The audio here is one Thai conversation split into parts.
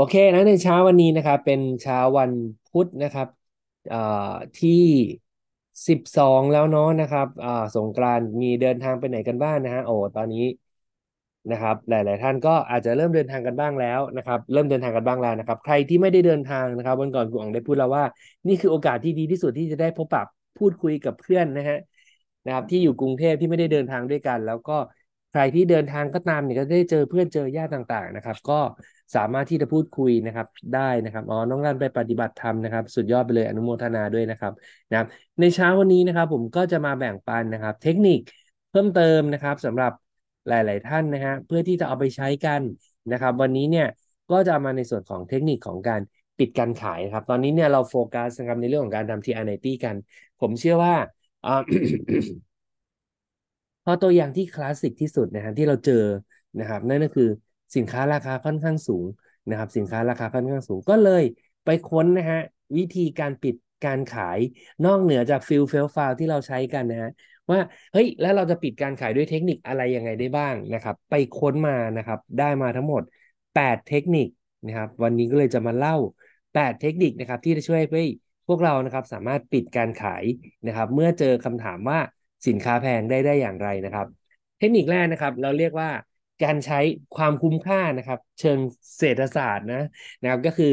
โอเคแล้วในเช้าวันนี้นะครับ เป็นเช้าวันพุธนะครับที่สิบสองแล้วเนาะนะครับสงกรานต์มีเดินทางไปไหนกันบ้างนะฮะโอ้ตอนนี้นะครับ หลาย ๆ ท่านก็อาจจะเริ่มเดินทางกันบ้างแล้วนะครับ เริ่มเดินทางกันบ้างแล้วนะครับ ใครที่ไม่ได้เดินทางนะครับวันก่อนกูอ๋องได้พูดแล้วว่า นี่คือโอกาสที่ดีที่สุดที่จะได้พบปะพูดคุยกับเพื่อนนะฮะนะครับ ที่อยู่กรุงเทพที่ไม่ได้เดินทางด้วยกัน แล้วก็ ใครที่เดินทางก็ตามเนี่ยก็ได้เจอเพื่อนเจอญาติต่างๆนะครับ ก็สามารถที่จะพูดคุยนะครับได้นะครับอ๋อน้องรันไปปฏิบัติธรรมนะครับ สุดยอดไปเลยอนุโมทนาด้วยนะครับนะบในเช้าวันนี้นะครับ ผมก็จะมาแบ่งปันนะครับ เทคนิคเพิ่มเติมนะครับสำหรับหลาย ๆ ท่านนะฮะเพื่อที่จะเอาไปใช้กันนะครับ วันนี้เนี่ยก็จะมาในส่วนของเทคนิคของการปิดการขายนะครับ ตอนนี้เนี่ยเราโฟกัสนะครับในเรื่องของการทำ TR90 กัน ผมเชื่อว่า ข้อโต้แย้งที่คลาสสิกที่สุดนะฮะที่เราเจอนะครับนั่นก็คือสินค้าราคาค่อนข้างสูงนะครับ สินค้าราคาค่อนข้างสูงก็เลยไปค้นนะฮะวิธีการปิดการขายนอกเหนือจาก feel felt found ที่เราใช้กันนะฮะว่าเฮ้ยแล้วเราจะปิดการขายด้วยเทคนิคอะไรยังไงได้บ้างนะครับ ไปค้นมานะครับ ได้มาทั้งหมด 8 เทคนิคนะครับ วันนี้ก็เลยจะมาเล่า 8 เทคนิคนะครับ ที่จะช่วยให้พวกเรานะครับสามารถปิดการขายนะครับ เมื่อเจอคำถามว่า สินค้าแพงได้ได้อย่างไรนะครับ เทคนิคแรกนะครับ เราเรียกว่าการใช้ความคุ้มค่านะครับ เชิงเศรษฐศาสตร์นะนะครับก็คือ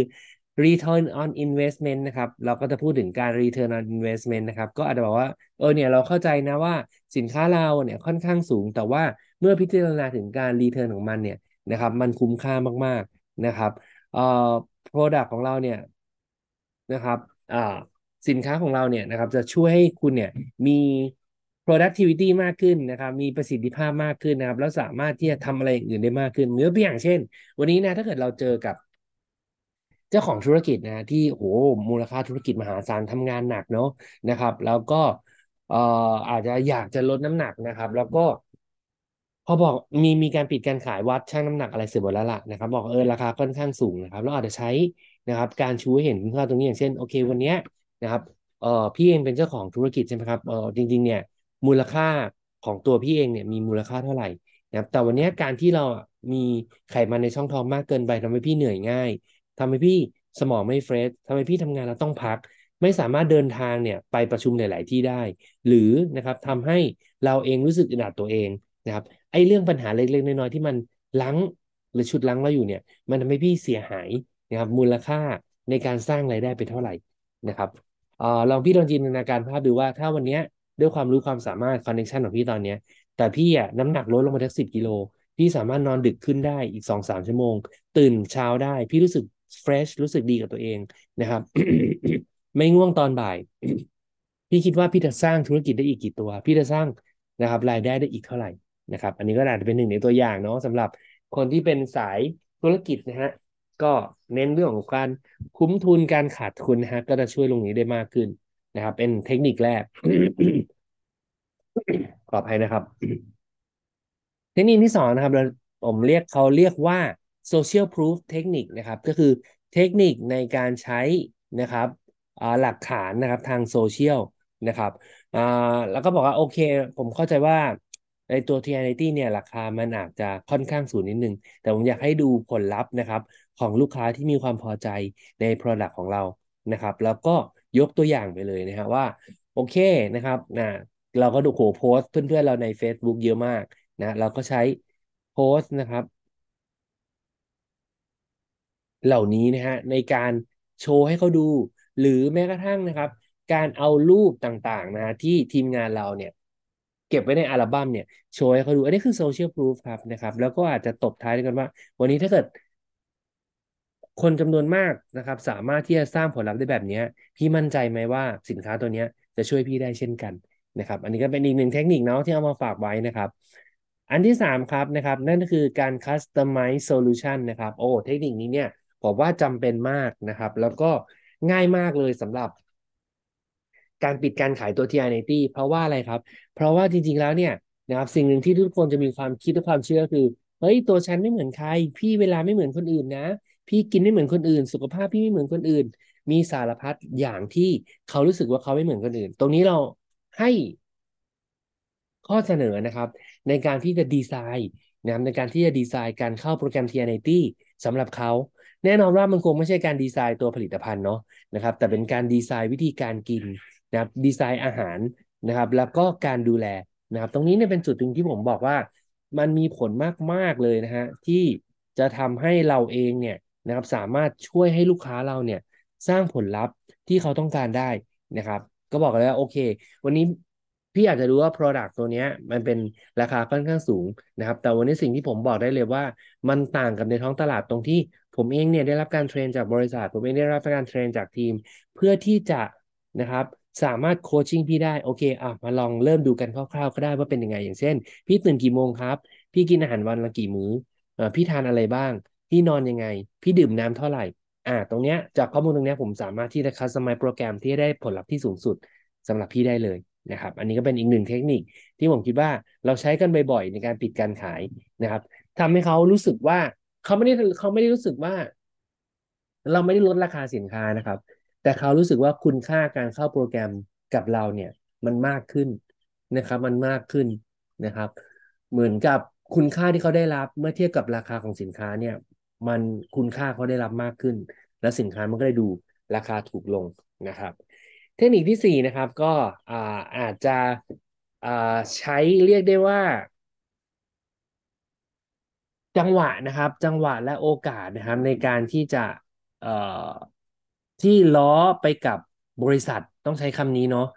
return on investment นะครับ เราก็จะพูดถึงการ return on investment นะครับ ก็อาจจะบอกว่าเออเนี่ยเราเข้าใจนะว่าสินค้าเราเนี่ยค่อนข้างสูง แต่ว่าเมื่อพิจารณาถึงการ return ของมันเนี่ยนะครับ มันคุ้มค่ามากๆนะครับเอ่อ product ของเราเนี่ยนะครับอ่าสินค้าของเราเนี่ยนะครับ จะช่วยให้คุณเนี่ยมี productivity มากขึ้นนะครับ มีประสิทธิภาพมากขึ้นนะครับ แล้วสามารถที่จะทำอะไรอื่นได้มากขึ้นยกตัวอย่างเช่น วันนี้นะถ้าเกิดเราเจอกับ เจ้าของธุรกิจนะที่โหมูลค่าธุรกิจมหาศาลทำงานหนักเนาะนะครับ แล้วก็เอ่ออาจจะอยากจะลดน้ำหนักนะครับ แล้วก็ พอบอกมีมีการปิดการขายวัดชั่งน้ำหนักอะไรเสร็จหมดแล้วล่ะนะครับ บอกเออราคาค่อนข้างสูงนะครับเราอาจจะใช้นะครับ การชูให้เห็นคุณค่าตรงนี้อย่างเช่นโอเค วันนี้นะครับเอ่อพี่เองเป็นเจ้าของธุรกิจใช่ไหมครับเออจริง ๆ เนี่ย มูลค่าของตัวพี่เองเนี่ยมีมูลค่าเท่าไหร่นะครับแต่วันนี้การที่เรามีไขมันในช่องท้องมากเกินไปทำให้พี่เหนื่อยง่ายทำให้พี่สมองไม่เฟรชทำให้พี่ทำงานแล้วต้องพัก ไม่สามารถเดินทางเนี่ยไปประชุมหลาย ๆ ที่ได้ หรือนะครับทำให้เราเองรู้สึกอึดอัดตัวเองนะครับไอ้เรื่องปัญหาเล็ก ๆ น้อย ๆ ที่มันลังหรือชุดลังเราอยู่เนี่ย มันทำให้พี่เสียหายนะครับมูลค่าในการสร้างรายได้ไปเท่าไหร่นะครับเอ่อลองพี่ลองจินตนาการภาพดูว่าถ้าวันนี้ ด้วยความรู้ความสามารถคอนเนคชันของพี่ตอนเนี้ย แต่พี่อะน้ำหนักลดลงมาทักสิบกิโล พี่สามารถนอนดึกขึ้นได้อีกสองสามชั่วโมง ตื่นเช้าได้ พี่รู้สึกเฟรชรู้สึกดีกับตัวเองนะครับ ไม่ง่วงตอนบ่าย พี่คิดว่าพี่จะสร้างธุรกิจได้อีกกี่ตัว พี่จะสร้างนะครับ รายได้ได้อีกเท่าไหร่นะครับ อันนี้ก็อาจจะเป็นหนึ่งในตัวอย่างเนาะสำหรับคนที่เป็นสายธุรกิจนะฮะก็เน้นเรื่องของการคุ้มทุนการขาดทุนนะฮะก็จะช่วยลงนี้ได้มากขึ้น นะครับ เป็นเทคนิคแรก ขออภัยนะครับ เทคนิคที่สองนะครับเราผมเรียกเขาเรียกว่า social proof เทคนิคนะครับ ก็คือเทคนิคในการใช้นะครับหลักฐานนะครับทางโซเชียลนะครับแล้วก็บอกว่าโอเค ผมเข้าใจว่าในตัว TNT เนี่ยราคามันอาจจะค่อนข้างสูงนิดนึง แต่ผมอยากให้ดูผลลัพธ์นะครับของลูกค้าที่มีความพอใจใน Product ของเรานะครับ แล้วก็ ยกตัวอย่างไปเลยนะครับว่า โอเคนะครับนะเราก็ดูโหโพสต์เพื่อนๆเราใน Facebook เยอะมากนะเราก็ใช้โพสต์นะครับ เหล่านี้นะฮะในการโชว์ให้เขาดู หรือแม้กระทั่งนะครับ การเอารูปต่างๆนะที่ทีมงานเราเนี่ยเก็บไว้ในอัลบั้มเนี่ยโชว์ให้เขาดู อันนี้คือโซเชียลพรูฟครับนะครับ แล้วก็อาจจะตบท้ายด้วยกันว่า วันนี้ถ้าเกิด คนจำนวนมากนะครับ สามารถที่จะสร้างผลลัพธ์ได้แบบนี้พี่มั่นใจไหมว่าสินค้าตัวนี้จะช่วยพี่ได้เช่นกันนะครับ อันนี้ก็เป็นอีกหนึ่งเทคนิคเนาะที่เอามาฝากไว้นะครับ อันที่สามครับนะครับ นั่นก็คือการ customize solution นะครับ โอ้เทคนิคนี้เนี่ยผมว่าจำเป็นมากนะครับ แล้วก็ง่ายมากเลยสำหรับการปิดการขายตัว TINT เพราะว่าอะไรครับ เพราะว่าจริง ๆ แล้วเนี่ยนะครับสิ่งหนึ่งที่ทุกคนจะมีความคิดและความเชื่อคือ เฮ้ย ตัวฉันไม่เหมือนใคร พี่เวลาไม่เหมือนคนอื่นนะ พี่กินไม่เหมือนคนอื่น สุขภาพพี่ไม่เหมือนคนอื่น มีสารพัดอย่างที่เขารู้สึกว่าเขาไม่เหมือนคนอื่น ตรงนี้เราให้ข้อเสนอนะครับ ในการที่จะดีไซน์นะครับในการที่จะดีไซน์การเข้าโปรแกรม TNT สำหรับเขา แน่นอนว่ามันคงไม่ใช่การดีไซน์ตัวผลิตภัณฑ์เนาะนะครับ แต่เป็นการดีไซน์วิธีการกินนะครับดีไซน์อาหารนะครับ แล้วก็การดูแลนะครับ ตรงนี้เนี่ยเป็นจุดหนึ่งที่ผมบอกว่า มันมีผลมากๆเลยนะฮะที่จะทำให้เราเองเนี่ย นะครับ สามารถช่วยให้ลูกค้าเราเนี่ยสร้างผลลัพธ์ที่เขาต้องการได้นะครับ ก็บอกเลยว่าโอเค วันนี้พี่อาจจะรู้ว่า Product ตัวนี้มันเป็นราคาค่อนข้างสูงนะครับ แต่วันนี้สิ่งที่ผมบอกได้เลยว่า มันต่างกับในท้องตลาดตรงที่ผมเองเนี่ยได้รับการเทรนจากบริษัท ผมเองได้รับการเทรนจากทีม เพื่อที่จะนะครับสามารถโคชชิ่งพี่ได้โอเคอะมาลองเริ่มดูกันคร่าวๆก็ได้ว่าเป็นยังไงอย่างเช่น พี่ตื่นกี่โมงครับ พี่กินอาหารวันละกี่มื้ออ่าพี่ทานอะไรบ้าง พี่นอนยังไง พี่ดื่มน้ำเท่าไหร่ อ่า ตรงเนี้ยจากข้อมูลตรงเนี้ยผมสามารถที่จะคัสตอมไมโปรแกรมที่ได้ผลลัพธ์ที่สูงสุดสำหรับพี่ได้เลยนะครับ อันนี้ก็เป็นอีกหนึ่งเทคนิคที่ผมคิดว่าเราใช้กันบ่อยๆในการปิดการขายนะครับทำให้เขารู้สึกว่าเขาไม่ได้เขาไม่ได้รู้สึกว่า เราไม่ได้ลดราคาสินค้านะครับ แต่เขารู้สึกว่าคุณค่าการเข้าโปรแกรมกับเราเนี่ย มันมากขึ้นนะครับ มันมากขึ้นนะครับ เหมือนกับคุณค่าที่เขาได้รับเมื่อเทียบกับราคาของสินค้าเนี่ย มันคุณค่าเขาได้รับมากขึ้น แล้วสินค้ามันก็ได้ดูราคาถูกลงนะครับ เทคนิคที่สี่นะครับก็อาอาจจะใช้เรียกได้ว่า จังหวะนะครับ จังหวะและโอกาสนะครับในการที่จะที่ล้อไปกับบริษัทต้องใช้คำนี้เนาะ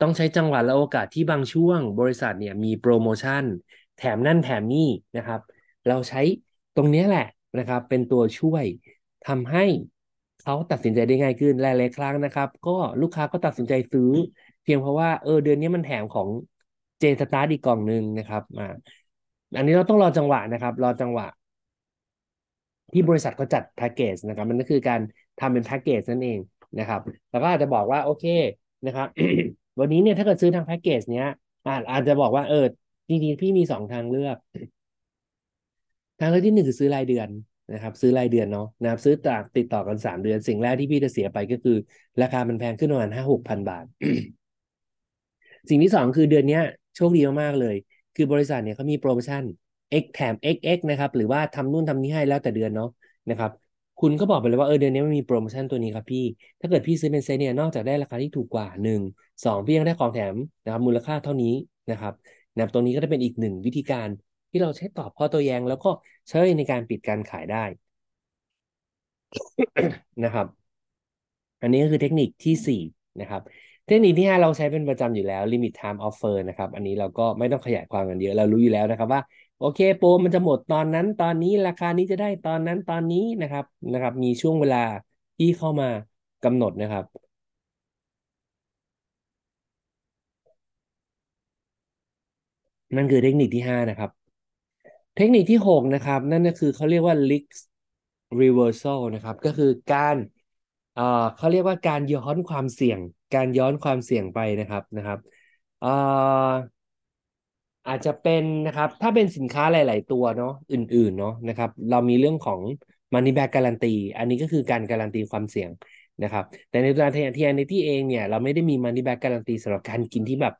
ต้องใช้จังหวะและโอกาสที่บางช่วง บริษัทเนี่ยมีโปรโมชั่น แถมนั่นแถมนี่นะครับ เราใช้ตรงนี้แหละ นะครับ เป็นตัวช่วยทำให้เขาตัดสินใจได้ง่ายขึ้นหลายๆครั้งนะครับ ก็ลูกค้าก็ตัดสินใจซื้อ เพียงเพราะว่าเออเดือนนี้มันแถมของเจสตาร์ดีกล่องหนึ่งนะครับอ่าอันนี้เราต้องรอจังหวะนะครับ รอจังหวะ ที่บริษัทเขาจัดแพ็กเกจนะครับ มันก็คือการทำเป็นแพ็กเกจนั่นเองนะครับ แล้วก็อาจจะบอกว่าโอเคนะครับ วันนี้เนี่ยถ้าเกิดซื้อทางแพ็กเกจเนี้ยอาจอาจจะบอกว่าเออจริงๆพี่มีสองทางเลือก ทางเลือกที่หนึ่งคือซื้อรายเดือนนะครับ ซื้อรายเดือนเนาะนะครับ ซื้อตากติดต่อกันสามเดือน สิ่งแรกที่พี่จะเสียไปก็คือ ราคามันแพงขึ้นประมาณห้าหกพันบาท สิ่งที่สองคือเดือนเนี้ยโชคดีมากๆเลย คือบริษัทเนี่ยเขามีโปรโมชั่น X แถม XX นะครับ หรือว่าทำนู่นทำนี่ให้แล้วแต่เดือนเนาะนะครับ คุณก็บอกไปเลยว่าเออเดือนนี้มันมีโปรโมชั่นตัวนี้ครับพี่ ถ้าเกิดพี่ซื้อเป็นเซตเนี่ยนอกจากได้ราคาที่ถูกกว่าหนึ่งสองพี่ยังได้ของแถมนะครับมูลค่าเท่านี้นะครับนะตรงนี้ก็จะเป็นอีกหนึ่งวิธีการ ที่เราใช้ตอบข้อโต้แย้ง แล้วก็ใช้ในการปิดการขายได้นะครับ อันนี้ก็คือเทคนิคที่สี่นะครับ เทคนิคที่ห้าเราใช้เป็นประจำอยู่แล้ว limit time offer นะครับ อันนี้เราก็ไม่ต้องขยายความกันเยอะเรารู้อยู่แล้วนะครับว่าโอเคโปรมันจะหมดตอนนั้นตอนนี้ราคานี้จะได้ตอนนั้นตอนนี้นะครับนะครับ มีช่วงเวลาที่เข้ามากำหนดนะครับ นั่นคือเทคนิคที่ห้านะครับ เทคนิคที่หกนะครับ นั่นก็คือเขาเรียกว่า risk reversal นะครับ ก็คือการเอ่อเขาเรียกว่าการย้อนความเสี่ยง การย้อนความเสี่ยงไปนะครับนะครับเอ่ออาจจะเป็นนะครับ ถ้าเป็นสินค้าหลาย ๆ ตัวเนาะอื่น ๆ เนาะนะครับ เรามีเรื่องของ money back guarantee อันนี้ก็คือการการันตีความเสี่ยงนะครับ แต่ในตัวทียนในที่เองเนี่ย เราไม่ได้มี money back guarantee สำหรับการกินที่แบบ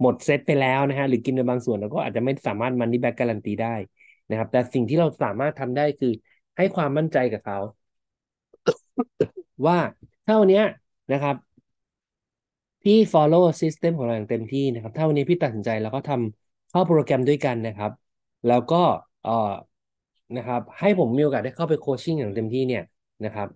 หมดเซตไปแล้วนะฮะหรือกินในบางส่วนเราก็อาจจะไม่สามารถ money back guarantee ได้ นะครับ แต่สิ่งที่เราสามารถทำได้คือให้ความมั่นใจกับเขา ว่าถ้าวันนี้นะครับ พี่ follow system ของเราอย่างเต็มที่นะครับ ถ้าวันนี้พี่ตัดสินใจแล้วก็ทำเข้าโปรแกรมด้วยกันนะครับ แล้วก็เอ่อนะครับ ให้ผมมีโอกาสได้เข้าไปโคชชิ่งอย่างเต็มที่เนี่ยนะครับ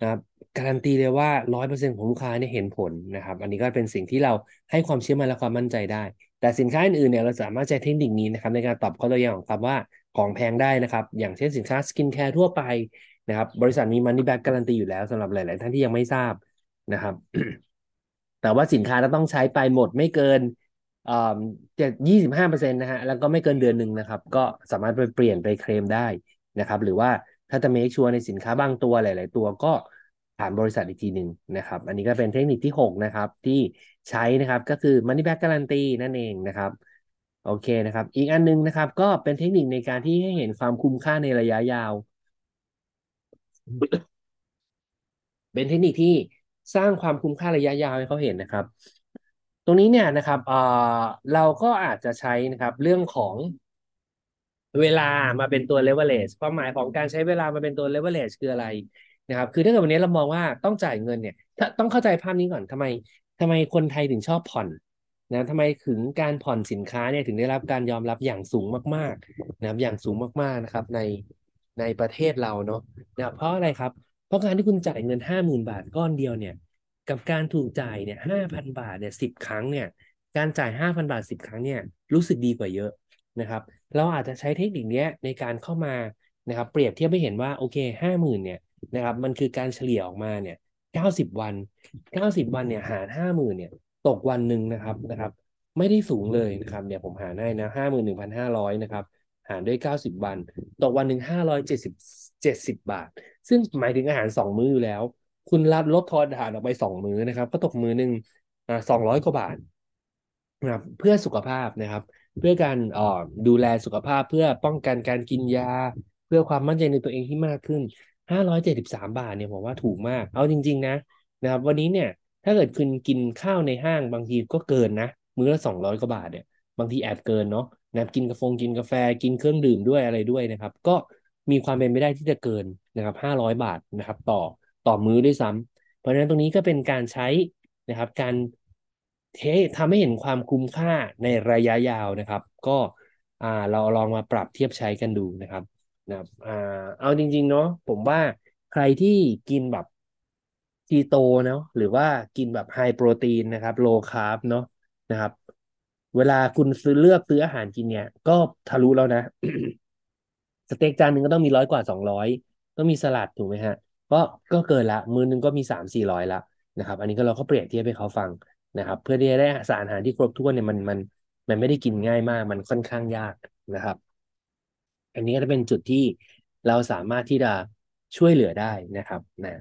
นะครับการันตีเลยว่าร้อยเปอร์เซ็นต์ของลูกค้าเนี่ยเห็นผลนะครับ อันนี้ก็เป็นสิ่งที่เราให้ความเชื่อมั่นและความมั่นใจได้ แต่สินค้าอื่นๆเนี่ยเราสามารถใช้เทคนิคนี้นะครับในการตอบข้อโต้แย้งของคำว่าของแพงได้นะครับ อย่างเช่นสินค้า skincare ทั่วไปนะครับบริษัทมี money back การันตีอยู่แล้วสำหรับหลาย ๆ ท่านที่ยังไม่ทราบนะครับ แต่ว่าสินค้าเราต้องใช้ไปหมดไม่เกินเอ่อจะยี่สิบห้าเปอร์เซ็นต์นะฮะแล้วก็ไม่เกินเดือนหนึ่งนะครับ ก็สามารถไปเปลี่ยนไปเคลมได้นะครับ หรือว่าถ้าจะ make sure ในสินค้าบางตัวหลาย ๆ ตัวก็ถามบริษัทอีกทีหนึ่งนะครับ อันนี้ก็เป็นเทคนิคที่หกนะครับ ที่ ใช้นะครับ ก็คือ money back guarantee นั่นเองนะครับ โอเคนะครับ อีกอันนึงนะครับ ก็เป็นเทคนิคในการที่ให้เห็นความคุ้มค่าในระยะยาว เป็นเทคนิคที่สร้างความคุ้มค่าระยะยาวให้เขาเห็นนะครับ ตรงนี้เนี่ยนะครับเออเราก็อาจจะใช้นะครับ เรื่องของเวลามาเป็นตัว leverage ความหมายของการใช้เวลามาเป็นตัว leverage คืออะไรนะครับ คือถ้าเกิดวันนี้เรามองว่าต้องจ่ายเงินเนี่ยถ้าต้องเข้าใจภาพนี้ก่อนทำไม ทำไมคนไทยถึงชอบผ่อนนะทำไมถึงการผ่อนสินค้าเนี่ยถึงได้รับการยอมรับอย่างสูงมากๆนะครับอย่างสูงมากๆนะครับ ในในประเทศเราเนาะนะเพราะอะไรครับ เพราะการที่คุณจ่ายเงินห้าหมื่นบาทก้อนเดียวเนี่ย กับการถูกจ่ายเนี่ยห้าพันบาทเนี่ยสิบครั้งเนี่ยการจ่ายห้าพันบาทสิบครั้งเนี่ยรู้สึกดีกว่าเยอะนะครับ เราอาจจะใช้เทคนิคนี้ในการเข้ามานะครับ เปรียบเทียบให้เห็นว่าโอเคห้าหมื่นเนี่ยนะครับมันคือการเฉลี่ยออกมาเนี่ย เก้าสิบวันเก้าสิบวันเนี่ยหารห้าหมื่นเนี่ย ตกวันหนึ่งนะครับนะครับ ไม่ได้สูงเลยนะครับเดี๋ยวผมหารให้นะห้าหมื่นหนึ่งพันห้าร้อยนะครับ หารด้วยเก้าสิบวันตกวันหนึ่งห้าร้อยเจ็ดสิบเจ็ดสิบบาท ซึ่งหมายถึงอาหารสองมื้ออยู่แล้ว คุณลดลดทอนอาหารออกไปสองมื้อนะครับ ก็ตกมื้อหนึ่งสองร้อยกว่าบาทนะครับเพื่อสุขภาพนะครับ เพื่อการออดูแลสุขภาพเพื่อป้องกันการกินยา เพื่อความมั่นใจในตัวเองที่มากขึ้น ห้าร้อยเจ็ดสิบสามบาทเนี่ยผมว่าถูกมาก เอาจริง ๆ นะนะครับ วันนี้เนี่ยถ้าเกิดคุณกินข้าวในห้างบางทีก็เกินนะ มื้อละสองร้อยกว่าบาทเนี่ยบางทีแอบเกินเนาะนะกินกาแฟกินกาแฟกินเครื่องดื่มด้วยอะไรด้วยนะครับ ก็มีความเป็นไปได้ที่จะเกินนะครับห้าร้อยบาทนะครับต่อต่อมื้อด้วยซ้ำเพราะฉะนั้นตรงนี้ก็เป็นการใช้นะครับ การเททำให้เห็นความคุ้มค่าในระยะยาวนะครับ ก็อ่าเราลองมาปรับเทียบใช้กันดูนะครับ นะครับอ่าเอาจริง ๆ เนาะผมว่าใครที่กินแบบคีโตเนาะหรือว่ากินแบบไฮโปรตีนนะครับโลคาร์บเนาะนะครับ เวลาคุณซื้อเลือกซื้ออาหารกินเนี่ย ก็ทะลุแล้วนะ สเต็กจานหนึ่งก็ต้องมีร้อยกว่าสองร้อยต้องมีสลัดถูกไหมฮะก็ก็เกินละมื้อนึงก็มีสามสี่ร้อยละนะครับ อันนี้ก็เราก็เปรียบเทียบให้เขาฟังนะครับ เพื่อที่จะได้สารอาหารที่ครบถ้วนเนี่ยมันมันมันไม่ได้กินง่ายมาก มันค่อนข้างยากนะครับ อันนี้ก็จะเป็นจุดที่เราสามารถที่จะช่วยเหลือได้นะครับนะ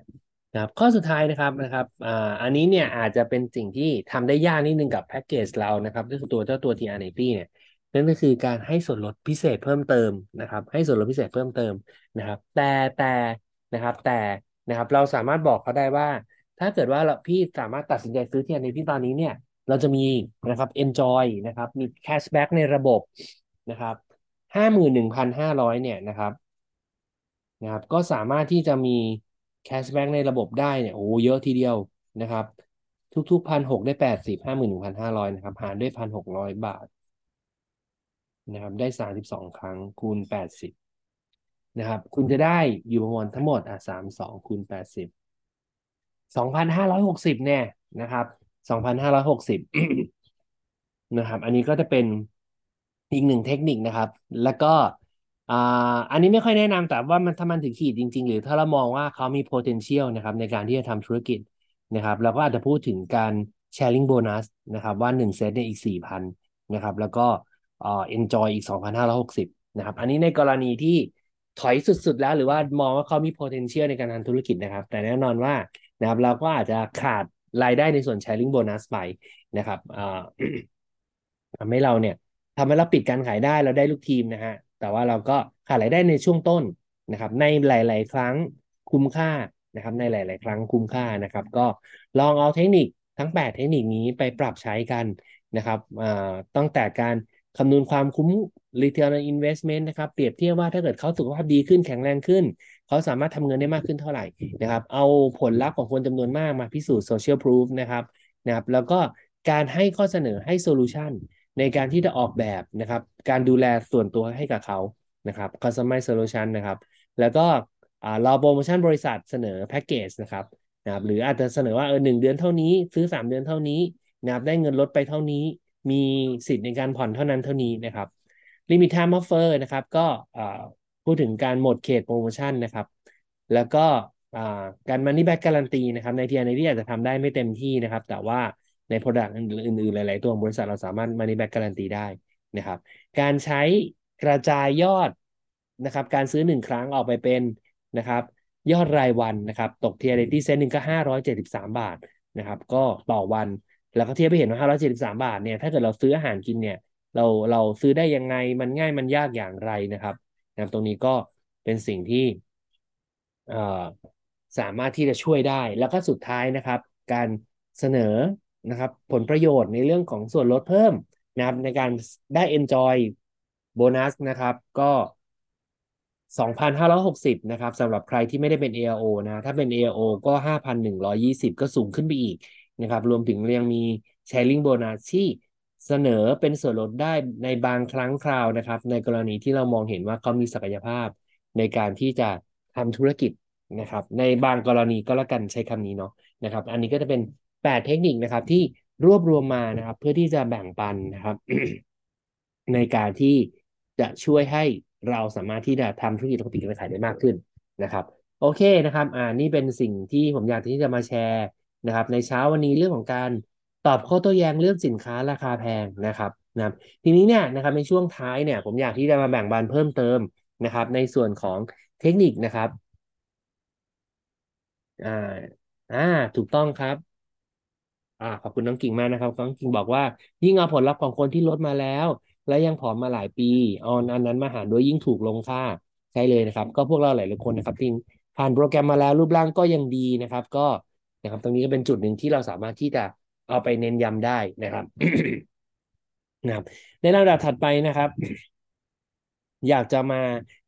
นะครับข้อสุดท้ายนะครับนะครับอ่าอันนี้เนี่ยอาจจะเป็นสิ่งที่ทำได้ยากนิดนึงกับแพ็กเกจเรานะครับก็คือตัวเจ้าตัว TR90 เนี่ยนั่นก็คือการให้ส่วนลดพิเศษเพิ่มเติมนะครับ ให้ส่วนลดพิเศษเพิ่มเติมนะครับ แต่แต่นะครับแต่นะครับเราสามารถบอกเขาได้ว่า ถ้าเกิดว่าเราพี่สามารถตัดสินใจซื้อที่ในพี่ตอนนี้เนี่ยเราจะมีนะครับ enjoy นะครับมี cashback ในระบบนะครับ ห้าหมื่นหนึ่งพันห้าร้อยเนี่ยนะครับนะครับ ก็สามารถที่จะมี cashback ในระบบได้เนี่ยโอ้เยอะทีเดียวนะครับ ทุกๆพันหกได้แปดสิบห้าหมื่นหนึ่งพันห้าร้อยนะครับ หารด้วยพันหกร้อยบาทนะครับ ได้สามสิบสองครั้งคูณแปดสิบนะครับ คุณจะได้อยู่ประมาณทั้งหมดอะสามสองคูณแปดสิบสองพันห้าร้อยหกสิบเนี่ยนะครับสองพันห้าร้อยหกสิบนะครับ อันนี้ก็จะเป็น อีกหนึ่งเทคนิคนะครับ แล้วก็อ่าอันนี้ไม่ค่อยแนะนำแต่ว่ามันถ้ามันถึงขีดจริง ๆ หรือถ้าเรามองว่าเขามี potential นะครับในการที่จะทำธุรกิจนะครับเราก็อาจจะพูดถึงการ sharing bonus นะครับว่าหนึ่งเซตเนี่ยอีกสี่พันนะครับแล้วก็อ่า enjoy อีกสองพันห้าร้อยหกสิบนะครับอันนี้ในกรณีที่ถอยสุดๆ แล้วหรือว่ามองว่าเขามี potential ในการทำธุรกิจนะครับ แต่แน่นอนว่านะครับเราก็อาจจะขาดรายได้ในส่วน sharing bonus ไปนะครับอ่าทำให้เราเนี่ย ทำให้เราปิดการขายได้เราได้ลูกทีมนะฮะแต่ว่าเราก็ขาดรายได้ในช่วงต้นนะครับ ในหลาย ๆ ครั้งคุ้มค่านะครับ ในหลาย ๆ ครั้งคุ้มค่านะครับ ก็ลองเอาเทคนิคทั้ง 8 เทคนิคนี้ไปปรับใช้กันนะครับตั้งแต่การคำนวณความคุ้ม return on investment นะครับ เปรียบเทียบว่าถ้าเกิดเขาสุขภาพดีขึ้นแข็งแรงขึ้น เขาสามารถทำเงินได้มากขึ้นเท่าไหร่นะครับ เอาผลลัพธ์ของคนจำนวนมากมาพิสูจน์ social proof นะครับนะครับ แล้วก็การให้ข้อเสนอให้ solution ในการที่จะออกแบบนะครับ การดูแลส่วนตัวให้กับเขานะครับ customize solution นะครับ แล้วก็รอโปรโมชั่นบริษัทเสนอแพ็กเกจนะครับนะครับ หรืออาจจะเสนอว่าเออหนึ่งเดือนเท่านี้ ซื้อ 3 เดือนเท่านี้นะครับได้เงินลดไปเท่านี้ มีสิทธิ์ในการผ่อนเท่านั้นเท่านี้นะครับ limit time offer นะครับ ก็พูดถึงการหมดเขตโปรโมชั่นนะครับ แล้วก็การ money back guarantee นะครับ ในทีอันนี้อาจจะทำได้ไม่เต็มที่นะครับ แต่ว่า ใน Product อื่นๆ หลาย ๆ ตัวของบริษัทเราสามารถ money back guarantee ได้นะครับ การใช้กระจายยอดนะครับ การซื้อหนึ่งครั้งออกไปเป็นนะครับ ยอดรายวันนะครับ ตกเทียร์ที่เซนหนึ่งก็ห้าร้อยเจ็ดสิบสามบาทนะครับ ก็ต่อวันแล้วก็เทียบไปเห็นว่าห้าร้อยเจ็ดสิบสามบาทเนี่ยถ้าเกิดเราซื้ออาหารกินเนี่ยเราเราซื้อได้ยังไงมันง่ายมันยากอย่างไรนะครับนะบตรงนี้ก็เป็นสิ่งที่สามารถที่จะช่วยได้ แล้วก็สุดท้ายนะครับ การเสนอ นะครับผลประโยชน์ในเรื่องของส่วนลดเพิ่มนะครับในการได้ enjoy โบนัสนะครับก็ 2,560 นะครับสำหรับใครที่ไม่ได้เป็น ALO นะ ถ้าเป็น ALO ก็ 5,120 ก็สูงขึ้นไปอีกนะครับ รวมถึงยังมี Sharing Bonus ที่เสนอเป็นส่วนลดได้ในบางครั้งคราวนะครับ ในกรณีที่เรามองเห็นว่าเขามีศักยภาพในการที่จะทำธุรกิจนะครับ ในบางกรณีก็แล้วกันใช้คำนี้เนาะนะครับ อันนี้ก็จะเป็น 8 เทคนิคนะครับ ที่รวบรวมมานะครับ เพื่อที่จะแบ่งปันนะครับ ในการที่จะช่วยให้เราสามารถที่จะทำธุรกิจและปิดการขายได้มากขึ้นนะครับ โอเคนะครับ อ่านี่เป็นสิ่งที่ผมอยากที่จะมาแชร์นะครับ ในเช้าวันนี้เรื่องของการตอบข้อโต้แย้งเรื่องสินค้าราคาแพงนะครับนะทีนี้เนี่ยนะครับในช่วงท้ายเนี่ย ผมอยากที่จะมาแบ่งปันเพิ่มเติมนะครับ ในส่วนของเทคนิคนะครับอ่าอ่า ถูกต้องครับ อ่าขอบคุณน้องกิ่งมากนะครับน้องกิ่งบอกว่า ยิ่งเอาผลลัพธ์ของคนที่ลดมาแล้ว และยังผอมมาหลายปีเอาอันนั้นมาหารด้วยยิ่งถูกลงค่าใช่เลยนะครับ ก็พวกเราหลายๆคนนะครับที่ผ่านโปรแกรมมาแล้วรูปร่างก็ยังดีนะครับ ก็นะครับ ตรงนี้ก็เป็นจุดหนึ่งที่เราสามารถที่จะเอาไปเน้นย้ำได้นะครับนะครับ ในลำดับถัดไปนะครับ อยากจะมา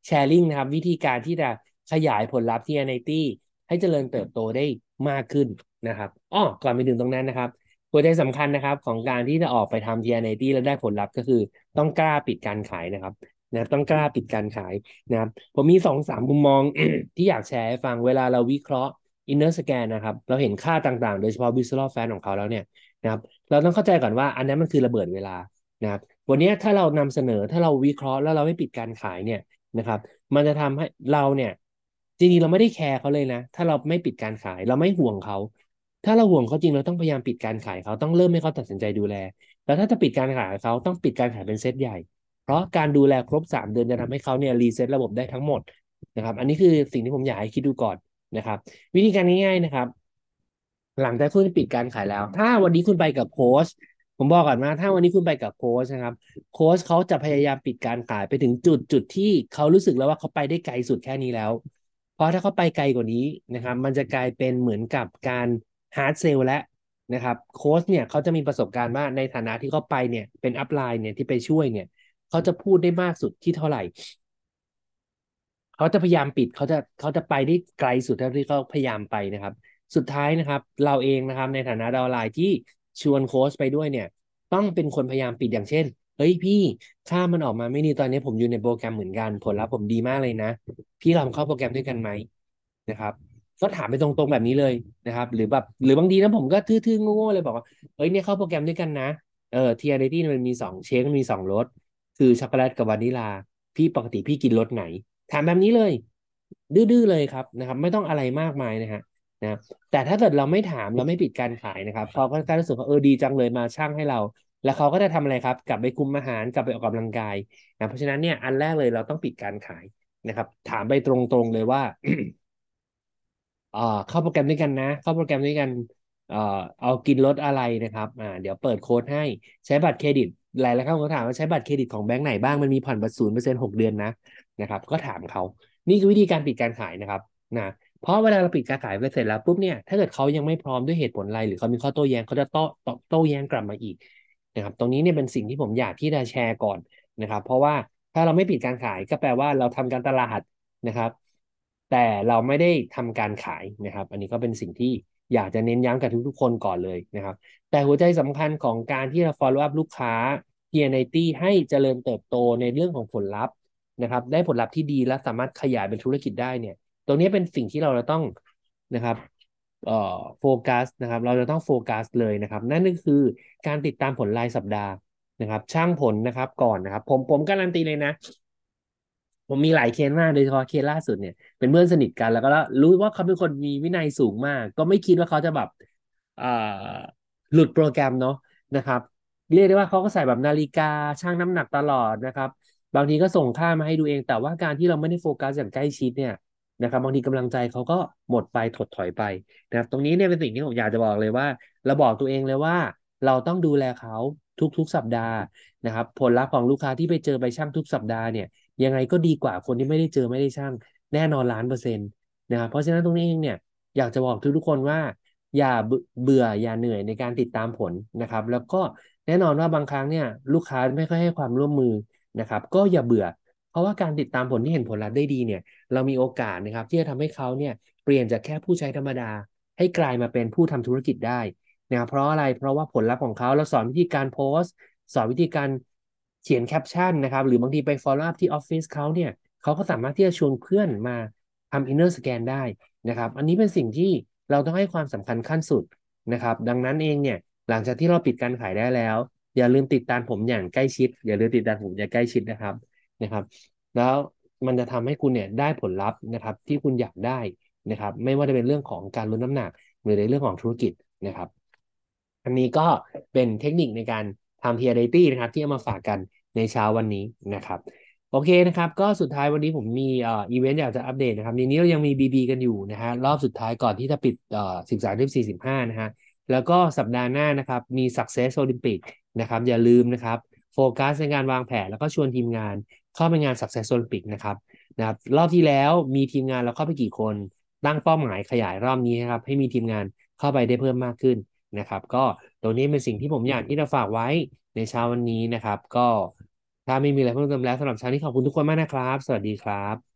แชร์ลิงนะครับ วิธีการที่จะขยายผลลัพธ์ที่ Anity ให้เจริญเติบโตได้มากขึ้น นะครับอ้อก่อนไปถึงตรงนั้นนะครับหัวใจสำคัญนะครับ ของการที่จะออกไปทำ TNT แล้วได้ผลลัพธ์ก็คือ ต้องกล้าปิดการขายนะครับนะต้องกล้าปิดการขายนะครับผมมีสองสามมุมมองที่อยากแชร์ให้ฟังเวลาเราวิเคราะห์ inner scan นนะครับ เราเห็นค่าต่างๆ โดยเฉพาะ visual fan ของเขาแล้วเนี่ยนะครับ เราต้องเข้าใจก่อนว่าอันนั้นมันคือระเบิดเวลานะครับ วันนี้ถ้าเรานำเสนอถ้าเราวิเคราะห์แล้วเราไม่ปิดการขายเนี่ยนะครับ มันจะทำให้เราเนี่ยจริงๆเราไม่ได้แคร์เขาเลยนะ ถ้าเราไม่ปิดการขาย เราไม่ห่วงเขา ถ้าเราห่วงเขาจริงเราต้องพยายามปิดการขายเขาต้องเริ่มให้เขาตัดสินใจดูแล แล้วถ้าจะปิดการขายเขาต้องปิดการขายเป็นเซตใหญ่ เพราะการดูแลครบสามเดือนจะทำให้เขาเนี่ยรีเซ็ตระบบได้ทั้งหมดนะครับ อันนี้คือสิ่งที่ผมอยากให้คิดดูก่อนนะครับ วิธีการง่ายๆนะครับ หลังจากคุณปิดการขายแล้ว ถ้าวันนี้คุณไปกับโค้ชผมบอกก่อนว่าถ้าวันนี้คุณไปกับโค้ชนะครับ โค้ชเขาจะพยายามปิดการขายไปถึงจุดจุดที่เขารู้สึกแล้วว่าเขาไปได้ไกลสุดแค่นี้แล้ว เพราะถ้าเขาไปไกลกว่านี้นะครับ มันจะกลายเป็นเหมือนกับการ hard sell แล้วนะครับโค้ชเนี่ยเขาจะมีประสบการณ์ว่าในฐานะที่เขาไปเนี่ยเป็น upline เนี่ยที่ไปช่วยเนี่ยเขาจะพูดได้มากสุดที่เท่าไหร่เขาจะพยายามปิดเขาจะเขาจะไปได้ไกลสุดเท่าที่เขาพยายามไปนะครับ สุดท้ายนะครับ เราเองนะครับ ในฐานะดาวไลน์ที่ชวนโค้ชไปด้วยเนี่ย ต้องเป็นคนพยายามปิดอย่างเช่นเฮ้ยพี่ค่ามันออกมาไม่ดีตอนนี้ผมอยู่ในโปรแกรมเหมือนกัน ผลลัพธ์ผมดีมากเลยนะ พี่ลองเข้าโปรแกรมด้วยกันไหมนะครับ ก็ถามไปตรงๆแบบนี้เลยนะครับ หรือแบบหรือบางทีนะผมก็ทื่อๆโง่ๆเลยบอกว่าเฮ้ยเนี่ยเข้าโปรแกรมด้วยกันนะเออทีอาร์ตี้มันมีสองเชคมันมีสองรสคือช็อกโกแลตกับวานิลา พี่ปกติพี่กินรสไหน ถามแบบนี้เลย ดื้อๆเลยครับนะครับ ไม่ต้องอะไรมากมายนะฮะนะแต่ถ้าเกิดเราไม่ถามเราไม่ปิดการขายนะครับเขาก็จะรู้สึกว่าเออดีจังเลยมาช่างให้เรา แล้วเขาก็จะทำอะไรครับ กลับไปคุมอาหารกลับไปออกกำลังกายนะเพราะฉะนั้นเนี่ยอันแรกเลยเราต้องปิดการขายนะครับ ถามไปตรงๆเลยว่า เข้าโปรแกรมด้วยกันนะ เข้าโปรแกรมด้วยกันเอ่อเอากินลดอะไรนะครับอ่าเดี๋ยวเปิดโค้ดให้ใช้บัตรเครดิตหลายๆครั้งเขาถามว่าใช้บัตรเครดิตของแบงก์ไหนบ้างมันมีผ่อนบัตรศูนย์เปอร์เซ็นต์หกเดือนนะนะครับ ก็ถามเขานี่คือวิธีการปิดการขายนะครับนะเพราะเวลาเราปิดการขายไปเสร็จแล้วปุ๊บเนี่ยถ้าเกิดเขายังไม่พร้อมด้วยเหตุผลอะไร หรือเขามีข้อโต้แย้งเขาจะโต้โต้แย้งกลับมาอีกนะครับ ตรงนี้เนี่ยเป็นสิ่งที่ผมอยากที่จะแชร์ก่อนนะครับ เพราะว่าถ้าเราไม่ปิดการขายก็แปลว่าเราทำการตลาดนะครับ แต่เราไม่ได้ทำการขายนะครับ อันนี้ก็เป็นสิ่งที่อยากจะเน้นย้ำกับทุกๆ คนก่อนเลยนะครับ แต่หัวใจสำคัญของการที่เรา follow up ลูกค้า p n i t ให้เจริญเติบโตในเรื่องของผลลัพธ์นะครับ ได้ผลลัพธ์ที่ดีและสามารถขยายเป็นธุรกิจได้เนี่ย ตรงนี้เป็นสิ่งที่เราจะต้องนะครับเอ่อโฟกัสนะครับ เราจะต้องโฟกัสเลยนะครับ นั่นก็คือการติดตามผลรายสัปดาห์นะครับ ช่างผลนะครับก่อนนะครับ ผมผมการันตีเลยนะ ผมมีหลายเคสมากโดยเฉพาะเคสล่าสุดเนี่ยเป็นเพื่อนสนิทกันแล้วก็รู้ว่าเขาเป็นคนมีวินัยสูงมาก ก็ไม่คิดว่าเขาจะแบบหลุดโปรแกรมเนาะนะครับ เรียกได้ว่าเขาก็ใส่แบบนาฬิกาช่างน้ำหนักตลอดนะครับ บางทีก็ส่งค่ามาให้ดูเอง แต่ว่าการที่เราไม่ได้โฟกัสอย่างใกล้ชิดเนี่ยนะครับบางทีกำลังใจเขาก็หมดไปถดถอยไปนะครับตรงนี้เนี่ยเป็นสิ่งที่ผมอยากจะบอกเลยว่า เราบอกตัวเองเลยว่า เราต้องดูแลเขาทุกๆสัปดาห์นะครับ ผลลัพธ์ของลูกค้าที่ไปเจอไปช่างทุกสัปดาห์เนี่ย ยังไงก็ดีกว่าคนที่ไม่ได้เจอไม่ได้ช่างแน่นอนล้านเปอร์เซ็นต์นะครับเพราะฉะนั้นตรงนี้เองเนี่ยอยากจะบอกทุกๆคนว่า อย่าเบื่ออย่าเหนื่อยในการติดตามผลนะครับ แล้วก็แน่นอนว่าบางครั้งเนี่ยลูกค้าไม่ค่อยให้ความร่วมมือนะครับ ก็อย่าเบื่อ เพราะว่าการติดตามผลที่เห็นผลลัพธ์ได้ดีเนี่ย เรามีโอกาสนะครับ ที่จะทำให้เขาเนี่ยเปลี่ยนจากแค่ผู้ใช้ธรรมดา ให้กลายมาเป็นผู้ทำธุรกิจได้นะครับเพราะอะไรเพราะว่าผลลัพธ์ของเขาเราสอนวิธีการโพสต์ สอนวิธีการ ขียนแคปชั่นนะครับ หรือบางทีไป follow up ที่ออฟฟิศเขาเนี่ยเขาก็สามารถที่จะชวนเพื่อนมาทำ inner scan ได้นะครับ อันนี้เป็นสิ่งที่เราต้องให้ความสำคัญขั้นสุดนะครับ ดังนั้นเองเนี่ยหลังจากที่เราปิดการขายได้แล้ว อย่าลืมติดตามผมอย่างใกล้ชิด อย่าลืมติดตามผมอย่างใกล้ชิดนะครับนะครับ แล้วมันจะทำให้คุณเนี่ยได้ผลลัพธ์นะครับ ที่คุณอยากได้นะครับ ไม่ว่าจะเป็นเรื่องของการลดน้ำหนัก หรือในเรื่องของธุรกิจนะครับ อันนี้ก็เป็นเทคนิคในการทำ PRIT นะครับ ที่เอามาฝากกัน ในเช้าวันนี้นะครับโอเคนะครับก็สุดท้ายวันนี้ผมมีเอ่ออีเวนต์อยากจะอัปเดตนะครับในนี้เรายังมี BB กันอยู่นะฮะรอบสุดท้ายก่อนที่จะปิดเอ่อสิบสามที่สี่สิบห้านะฮะแล้วก็สัปดาห์หน้านะครับมี Success Olympic นะครับอย่าลืมนะครับโฟกัสในการวางแผนแล้วก็ชวนทีมงานเข้าไปงาน Success Olympic นะครับนะครับรอบที่แล้วมีทีมงานเราเข้าไปกี่คนตั้งเป้าหมายขยายรอบนี้นะครับให้มีทีมงานเข้าไปได้เพิ่มมากขึ้นนะครับ ก็ตรงนี้เป็นสิ่งที่ผมอยากที่จะฝากไว้ในเช้าวันนี้นะครับ ก็ ถ้าไม่มีอะไรเพิ่มเติมแล้วสำหรับเช้านี้ขอบคุณทุกคนมากนะครับ สวัสดีครับ